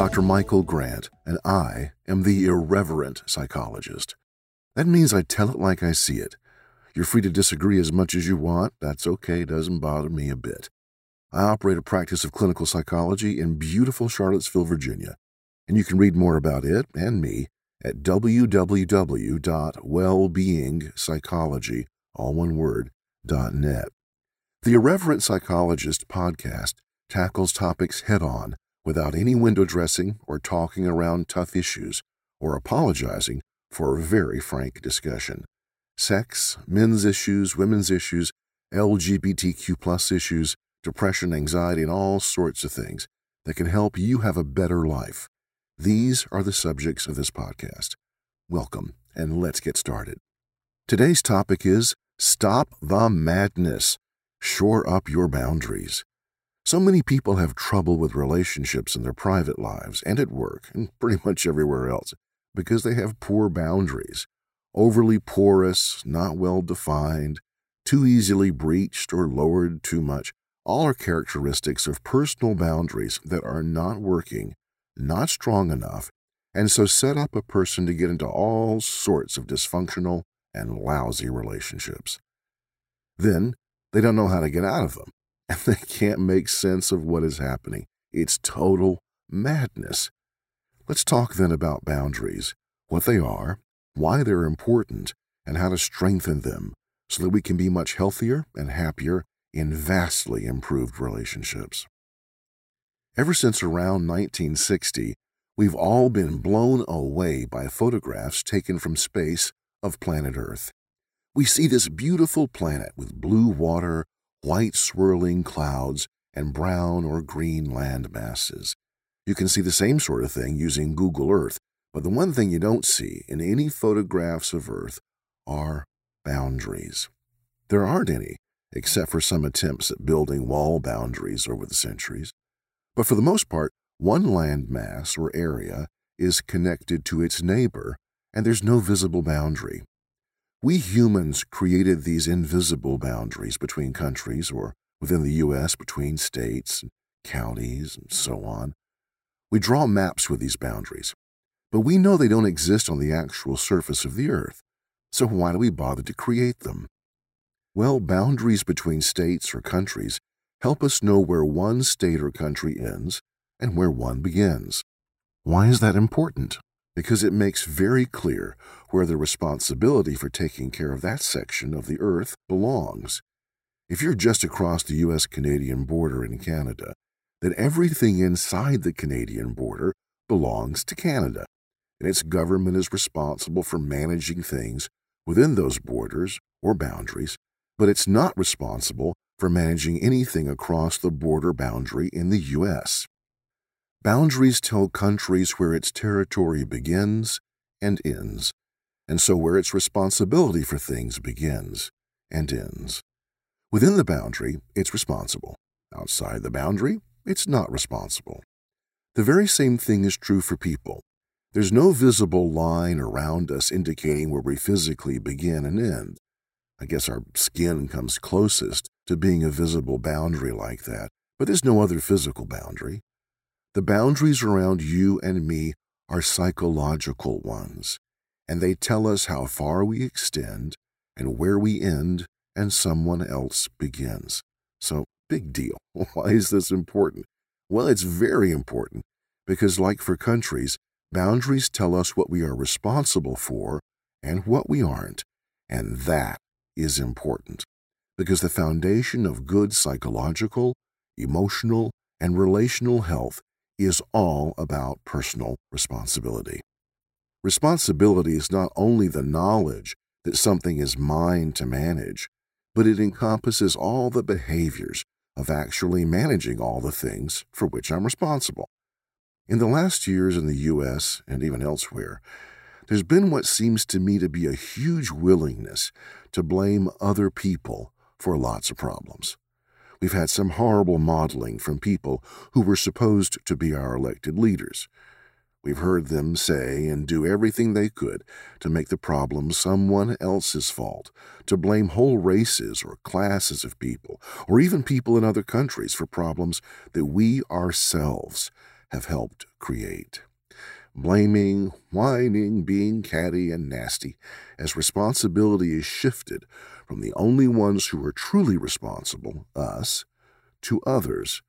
Dr. Michael Grant, and I am the irreverent psychologist. That means I tell it like I see it. You're free to disagree as much as you want. That's okay, doesn't bother me a bit. I operate a practice of clinical psychology in beautiful Charlottesville, Virginia, and you can read more about it and me at www.wellbeingpsychology, .net. The Irreverent Psychologist podcast tackles topics head on without any window dressing or talking around tough issues or apologizing for a very frank discussion. Sex, men's issues, women's issues, LGBTQ plus issues, depression, anxiety, and all sorts of things that can help you have a better life. These are the subjects of this podcast. Welcome, and let's get started. Today's topic is Stop the Madness. Shore up your boundaries. So many people have trouble with relationships in their private lives and at work and pretty much everywhere else because they have poor boundaries. Overly porous, not well defined, too easily breached or lowered too much, all are characteristics of personal boundaries that are not working, not strong enough, and so set up a person to get into all sorts of dysfunctional and lousy relationships. Then they don't know how to get out of them and they can't make sense of what is happening. It's total madness. Let's talk then about boundaries, what they are, why they're important, and how to strengthen them so that we can be much healthier and happier in vastly improved relationships. Ever since around 1960, we've all been blown away by photographs taken from space of planet Earth. We see this beautiful planet with blue water, white swirling clouds, and brown or green land masses. You can see the same sort of thing using Google Earth, but the one thing you don't see in any photographs of Earth are boundaries. There aren't any, except for some attempts at building wall boundaries over the centuries. But for the most part, one land mass or area is connected to its neighbor, and there's no visible boundary. We humans created these invisible boundaries between countries or within the U.S. between states, and counties, and so on. We draw maps with these boundaries, but we know they don't exist on the actual surface of the earth, so why do we bother to create them? Well, boundaries between states or countries help us know where one state or country ends and where one begins. Why is that important? Because it makes very clear where the responsibility for taking care of that section of the earth belongs. If you're just across the U.S. Canadian border in Canada, then everything inside the Canadian border belongs to Canada, and its government is responsible for managing things within those borders or boundaries, but it's not responsible for managing anything across the border boundary in the U.S. Boundaries tell countries where its territory begins and ends, and so where its responsibility for things begins and ends. Within the boundary, it's responsible. Outside the boundary, it's not responsible. The very same thing is true for people. There's no visible line around us indicating where we physically begin and end. I guess our skin comes closest to being a visible boundary like that, but there's no other physical boundary. The boundaries around you and me are psychological ones, and they tell us how far we extend and where we end and someone else begins. So, big deal. Why is this important? Well, it's very important because, like for countries, boundaries tell us what we are responsible for and what we aren't, and that is important because the foundation of good psychological, emotional, and relational health is all about personal responsibility. Responsibility is not only the knowledge that something is mine to manage, but it encompasses all the behaviors of actually managing all the things for which I'm responsible. In the last years in the U.S. and even elsewhere, there's been what seems to me to be a huge willingness to blame other people for lots of problems. We've had some horrible modeling from people who were supposed to be our elected leaders. We've heard them say and do everything they could to make the problem someone else's fault, to blame whole races or classes of people, or even people in other countries for problems that we ourselves have helped create. Blaming, whining, being catty and nasty, as responsibility is shifted from the only ones who are truly responsible, us, to others.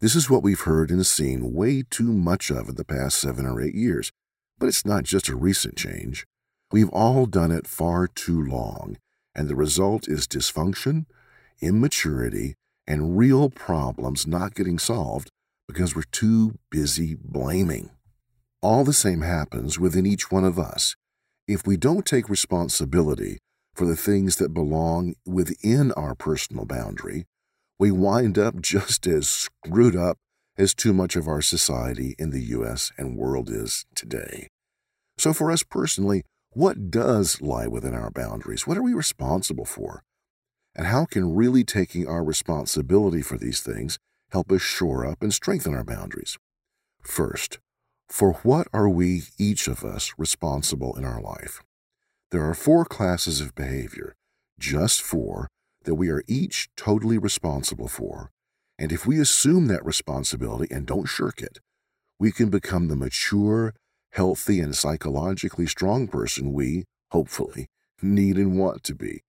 This is what we've heard and seen way too much of in the past seven or eight years, but it's not just a recent change. We've all done it far too long, and the result is dysfunction, immaturity, and real problems not getting solved because we're too busy blaming. All the same happens within each one of us. If we don't take responsibility for the things that belong within our personal boundary, we wind up just as screwed up as too much of our society in the U.S. and world is today. So, for us personally, what does lie within our boundaries? What are we responsible for? And how can really taking our responsibility for these things help us shore up and strengthen our boundaries? First, for what are we, each of us, responsible in our life? There are four classes of behavior, just four, that we are each totally responsible for. And if we assume that responsibility and don't shirk it, we can become the mature, healthy, and psychologically strong person we, hopefully, need and want to be.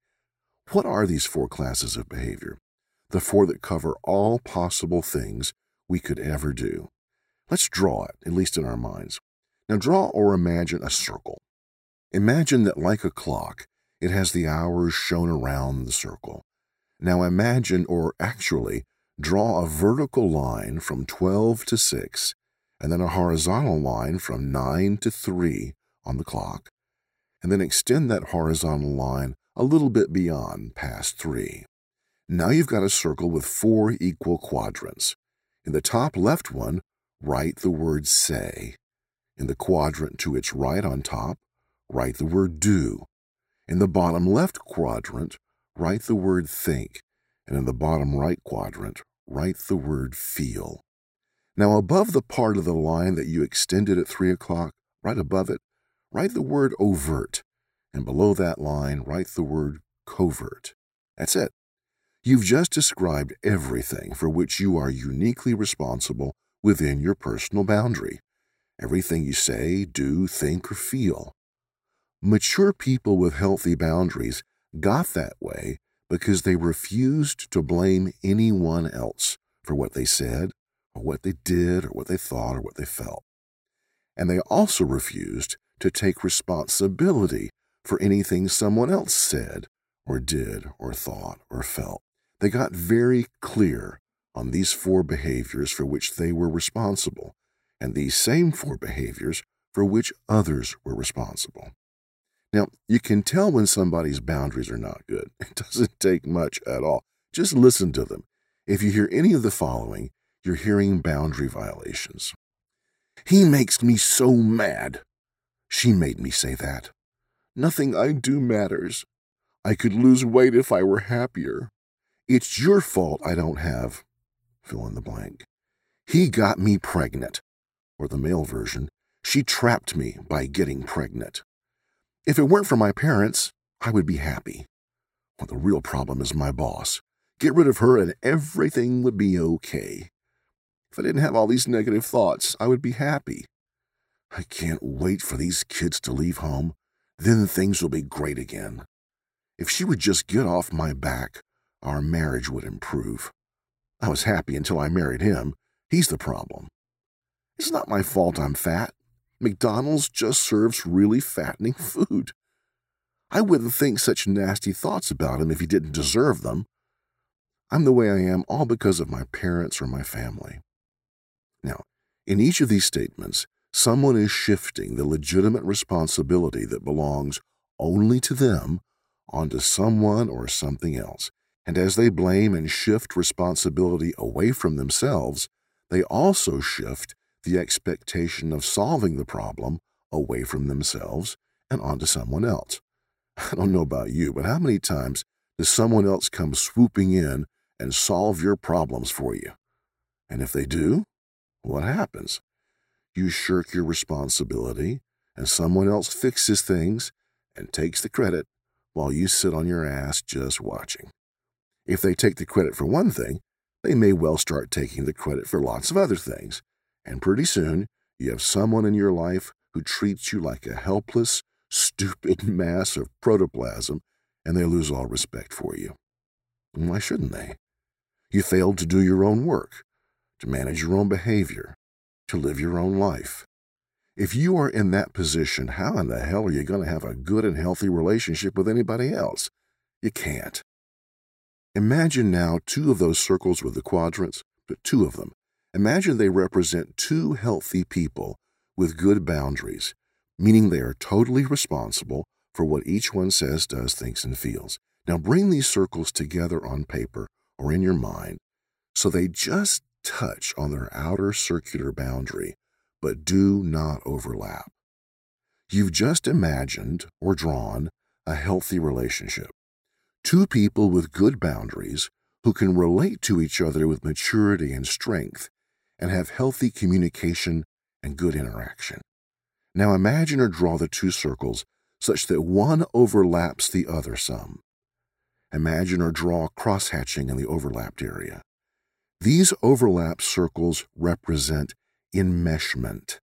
What are these four classes of behavior? The four that cover all possible things we could ever do. Let's draw it, at least in our minds. Now, draw or imagine a circle. Imagine that, like a clock, it has the hours shown around the circle. Now, imagine, or actually, draw a vertical line from 12 to 6, and then a horizontal line from 9 to 3 on the clock, and then extend that horizontal line a little bit beyond past 3. Now you've got a circle with four equal quadrants. In the top left one, write the word say. In the quadrant to its right on top, write the word do. In the bottom left quadrant, write the word think. And in the bottom right quadrant, write the word feel. Now, above the part of the line that you extended at 3 o'clock, right above it, write the word overt and below that line, write the word covert. That's it. You've just described everything for which you are uniquely responsible within your personal boundary. Everything you say, do, think, or feel. Mature people with healthy boundaries got that way because they refused to blame anyone else for what they said, or what they did, or what they thought, or what they felt. And they also refused to take responsibility for anything someone else said or did or thought or felt. They got very clear on these four behaviors for which they were responsible, and these same four behaviors for which others were responsible. Now, you can tell when somebody's boundaries are not good. It doesn't take much at all. Just listen to them. If you hear any of the following, you're hearing boundary violations. He makes me so mad. She made me say that. Nothing I do matters. I could lose weight if I were happier. It's your fault I don't have. Fill in the blank. He got me pregnant. Or the male version, she trapped me by getting pregnant. If it weren't for my parents, I would be happy. Well, the real problem is my boss. Get rid of her and everything would be okay. If I didn't have all these negative thoughts, I would be happy. I can't wait for these kids to leave home then things will be great again. If she would just get off my back, our marriage would improve. I was happy until I married him. He's the problem. It's not my fault I'm fat. McDonald's just serves really fattening food. I wouldn't think such nasty thoughts about him if he didn't deserve them. I'm the way I am all because of my parents or my family. Now, in each of these statements, someone is shifting the legitimate responsibility that belongs only to them onto someone or something else. And as they blame and shift responsibility away from themselves, they also shift the expectation of solving the problem away from themselves and onto someone else. I don't know about you, but how many times does someone else come swooping in and solve your problems for you? And if they do, what happens? you shirk your responsibility, and someone else fixes things and takes the credit while you sit on your ass just watching. If they take the credit for one thing, they may well start taking the credit for lots of other things, And pretty soon, you have someone in your life who treats you like a helpless, stupid mass of protoplasm, and they lose all respect for you. And why shouldn't they? You failed to do your own work, to manage your own behavior, to live your own life. If you are in that position, how in the hell are you going to have a good and healthy relationship with anybody else? You can't. Imagine now two of those circles with the quadrants, but two of them. Imagine they represent two healthy people with good boundaries, meaning they are totally responsible for what each one says, does, thinks, and feels. Now bring these circles together on paper or in your mind so they just touch on their outer circular boundary, but do not overlap. You've just imagined or drawn a healthy relationship. Two people with good boundaries who can relate to each other with maturity and strength and have healthy communication and good interaction. Now imagine or draw the two circles such that one overlaps the other some. Imagine or draw cross-hatching in the overlapped area. These overlap circles represent enmeshment,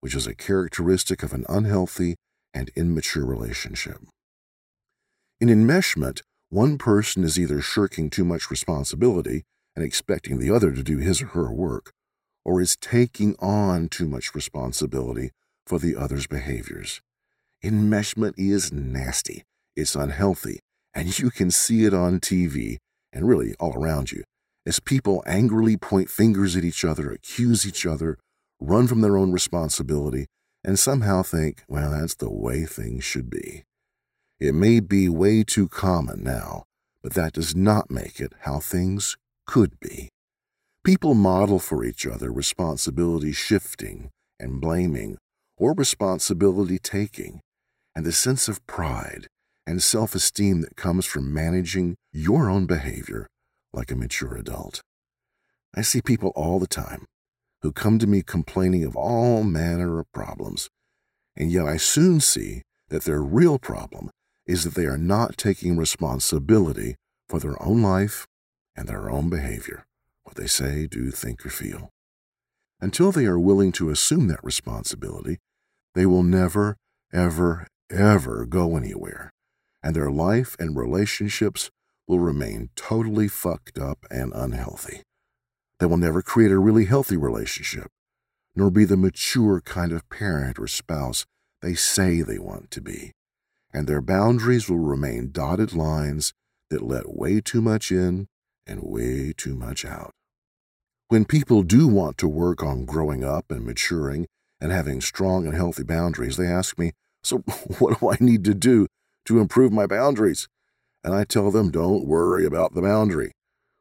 which is a characteristic of an unhealthy and immature relationship. In enmeshment, one person is either shirking too much responsibility and expecting the other to do his or her work, or is taking on too much responsibility for the other's behaviors. Enmeshment is nasty, it's unhealthy, and you can see it on TV and really all around you as people angrily point fingers at each other, accuse each other, run from their own responsibility, and somehow think, well, that's the way things should be. It may be way too common now, but that does not make it how things could be. People model for each other responsibility shifting and blaming, or responsibility taking, and the sense of pride and self esteem that comes from managing your own behavior like a mature adult. I see people all the time who come to me complaining of all manner of problems, and yet I soon see that their real problem is that they are not taking responsibility for their own life and their own behavior, what they say, do, think, or feel. Until they are willing to assume that responsibility, they will never, ever, ever go anywhere, and their life and relationships will remain totally fucked up and unhealthy. They will never create a really healthy relationship, nor be the mature kind of parent or spouse they say they want to be and their boundaries will remain dotted lines that let way too much in and way too much out. When people do want to work on growing up and maturing and having strong and healthy boundaries, they ask me, So, what do I need to do to improve my boundaries? And I tell them, Don't worry about the boundary.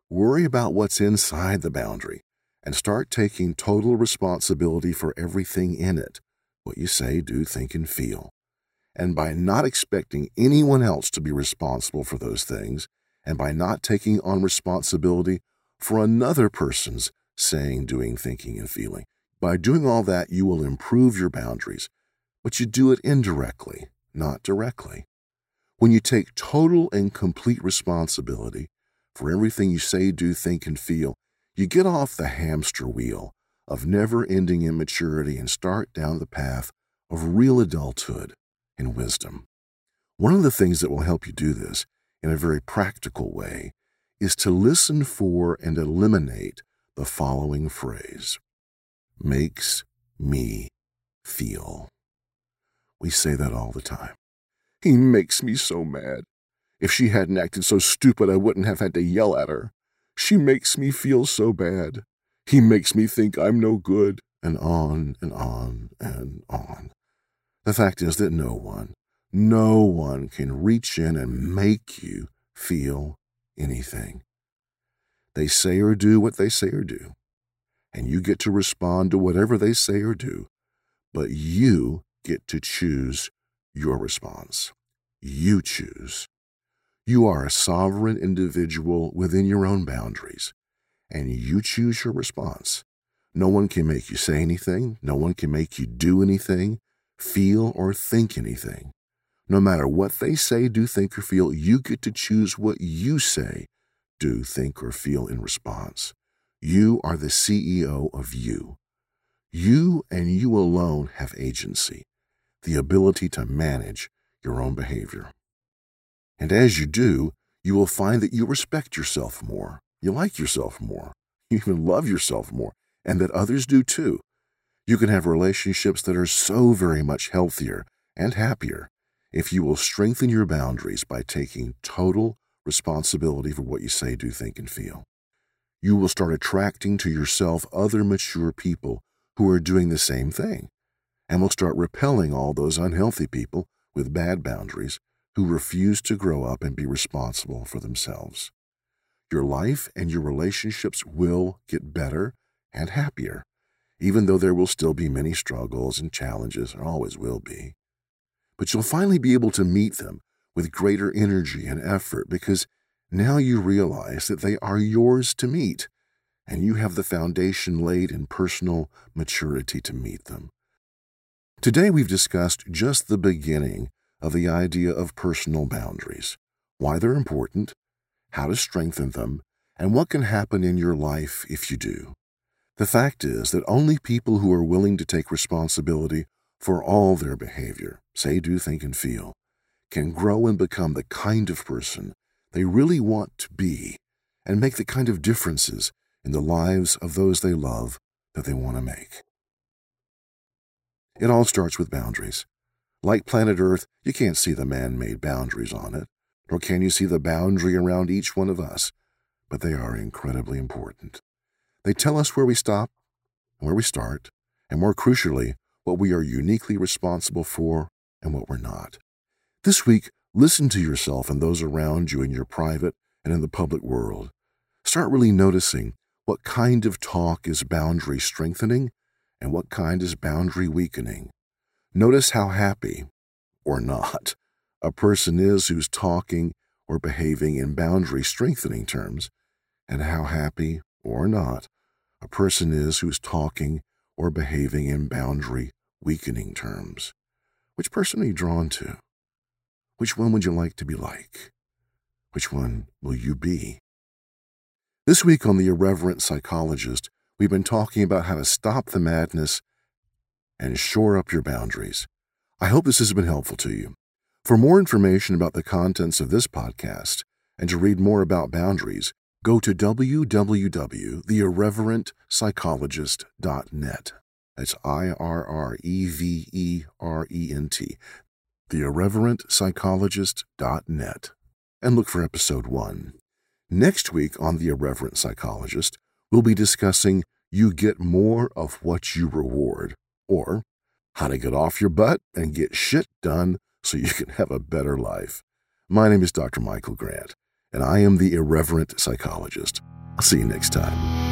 Worry about what's inside the boundary and start taking total responsibility for everything in it what you say, do, think, and feel and by not expecting anyone else to be responsible for those things, and by not taking on responsibility for another person's saying, doing, thinking, and feeling. By doing all that, you will improve your boundaries, but you do it indirectly, not directly. When you take total and complete responsibility for everything you say, do, think, and feel, you get off the hamster wheel of never ending immaturity and start down the path of real adulthood and wisdom. One of the things that will help you do this in a very practical way is to listen for and eliminate the following phrase makes me feel. We say that all the time. He makes me so mad. If she hadn't acted so stupid, I wouldn't have had to yell at her. She makes me feel so bad. He makes me think I'm no good, and on and on and on. The fact is that no one, no one can reach in and make you feel anything. They say or do what they say or do, and you get to respond to whatever they say or do, but you get to choose your response. You choose. You are a sovereign individual within your own boundaries, and you choose your response. No one can make you say anything. No one can make you do anything feel, or think anything. No matter what they say, do, think, or feel, you get to choose what you say, do, think, or feel in response. You are the CEO of you. You and you alone have agency, the ability to manage your own behavior. And as you do, you will find that you respect yourself more, you like yourself more, you even love yourself more, and that others do too. You can have relationships that are so very much healthier and happier if you will strengthen your boundaries by taking total responsibility for what you say, do, think, and feel. You will start attracting to yourself other mature people who are doing the same thing, and will start repelling all those unhealthy people with bad boundaries who refuse to grow up and be responsible for themselves. Your life and your relationships will get better and happier, even though there will still be many struggles and challenges, and always will be. But you'll finally be able to meet them with greater energy and effort because now you realize that they are yours to meet, and you have the foundation laid in personal maturity to meet them. Today, we've discussed just the beginning of the idea of personal boundaries, why they're important, how to strengthen them, and what can happen in your life if you do. The fact is that only people who are willing to take responsibility for all their behavior, say, do, think, and feel, can grow and become the kind of person they really want to be and make the kind of differences in the lives of those they love that they want to make. It all starts with boundaries. Like planet Earth, you can't see the man made boundaries on it, nor can you see the boundary around each one of us, but they are incredibly important. They tell us where we stop, and where we start, and more crucially, what we are uniquely responsible for and what we're not. This week, listen to yourself and those around you in your private and in the public world. Start really noticing what kind of talk is boundary strengthening and what kind is boundary weakening. Notice how happy, or not, a person is who's talking or behaving in boundary strengthening terms, and how happy, or not, a person is who's talking or behaving in boundary weakening terms. Which person are you drawn to? Which one would you like to be like? Which one will you be? This week on The Irreverent Psychologist, we've been talking about how to stop the madness and shore up your boundaries. I hope this has been helpful to you. For more information about the contents of this podcast and to read more about boundaries, go to www.theirreverentpsychologist.net. That's I R R E V E R E N T theirreverentpsychologist.net, and look for episode 1. Next week on The Irreverent Psychologist, we'll be discussing You Get More of What You Reward, or How to Get Off Your Butt and Get Shit Done so you can have a better life. My name is Dr. Michael Grant, and I am the Irreverent Psychologist. I'll see you next time.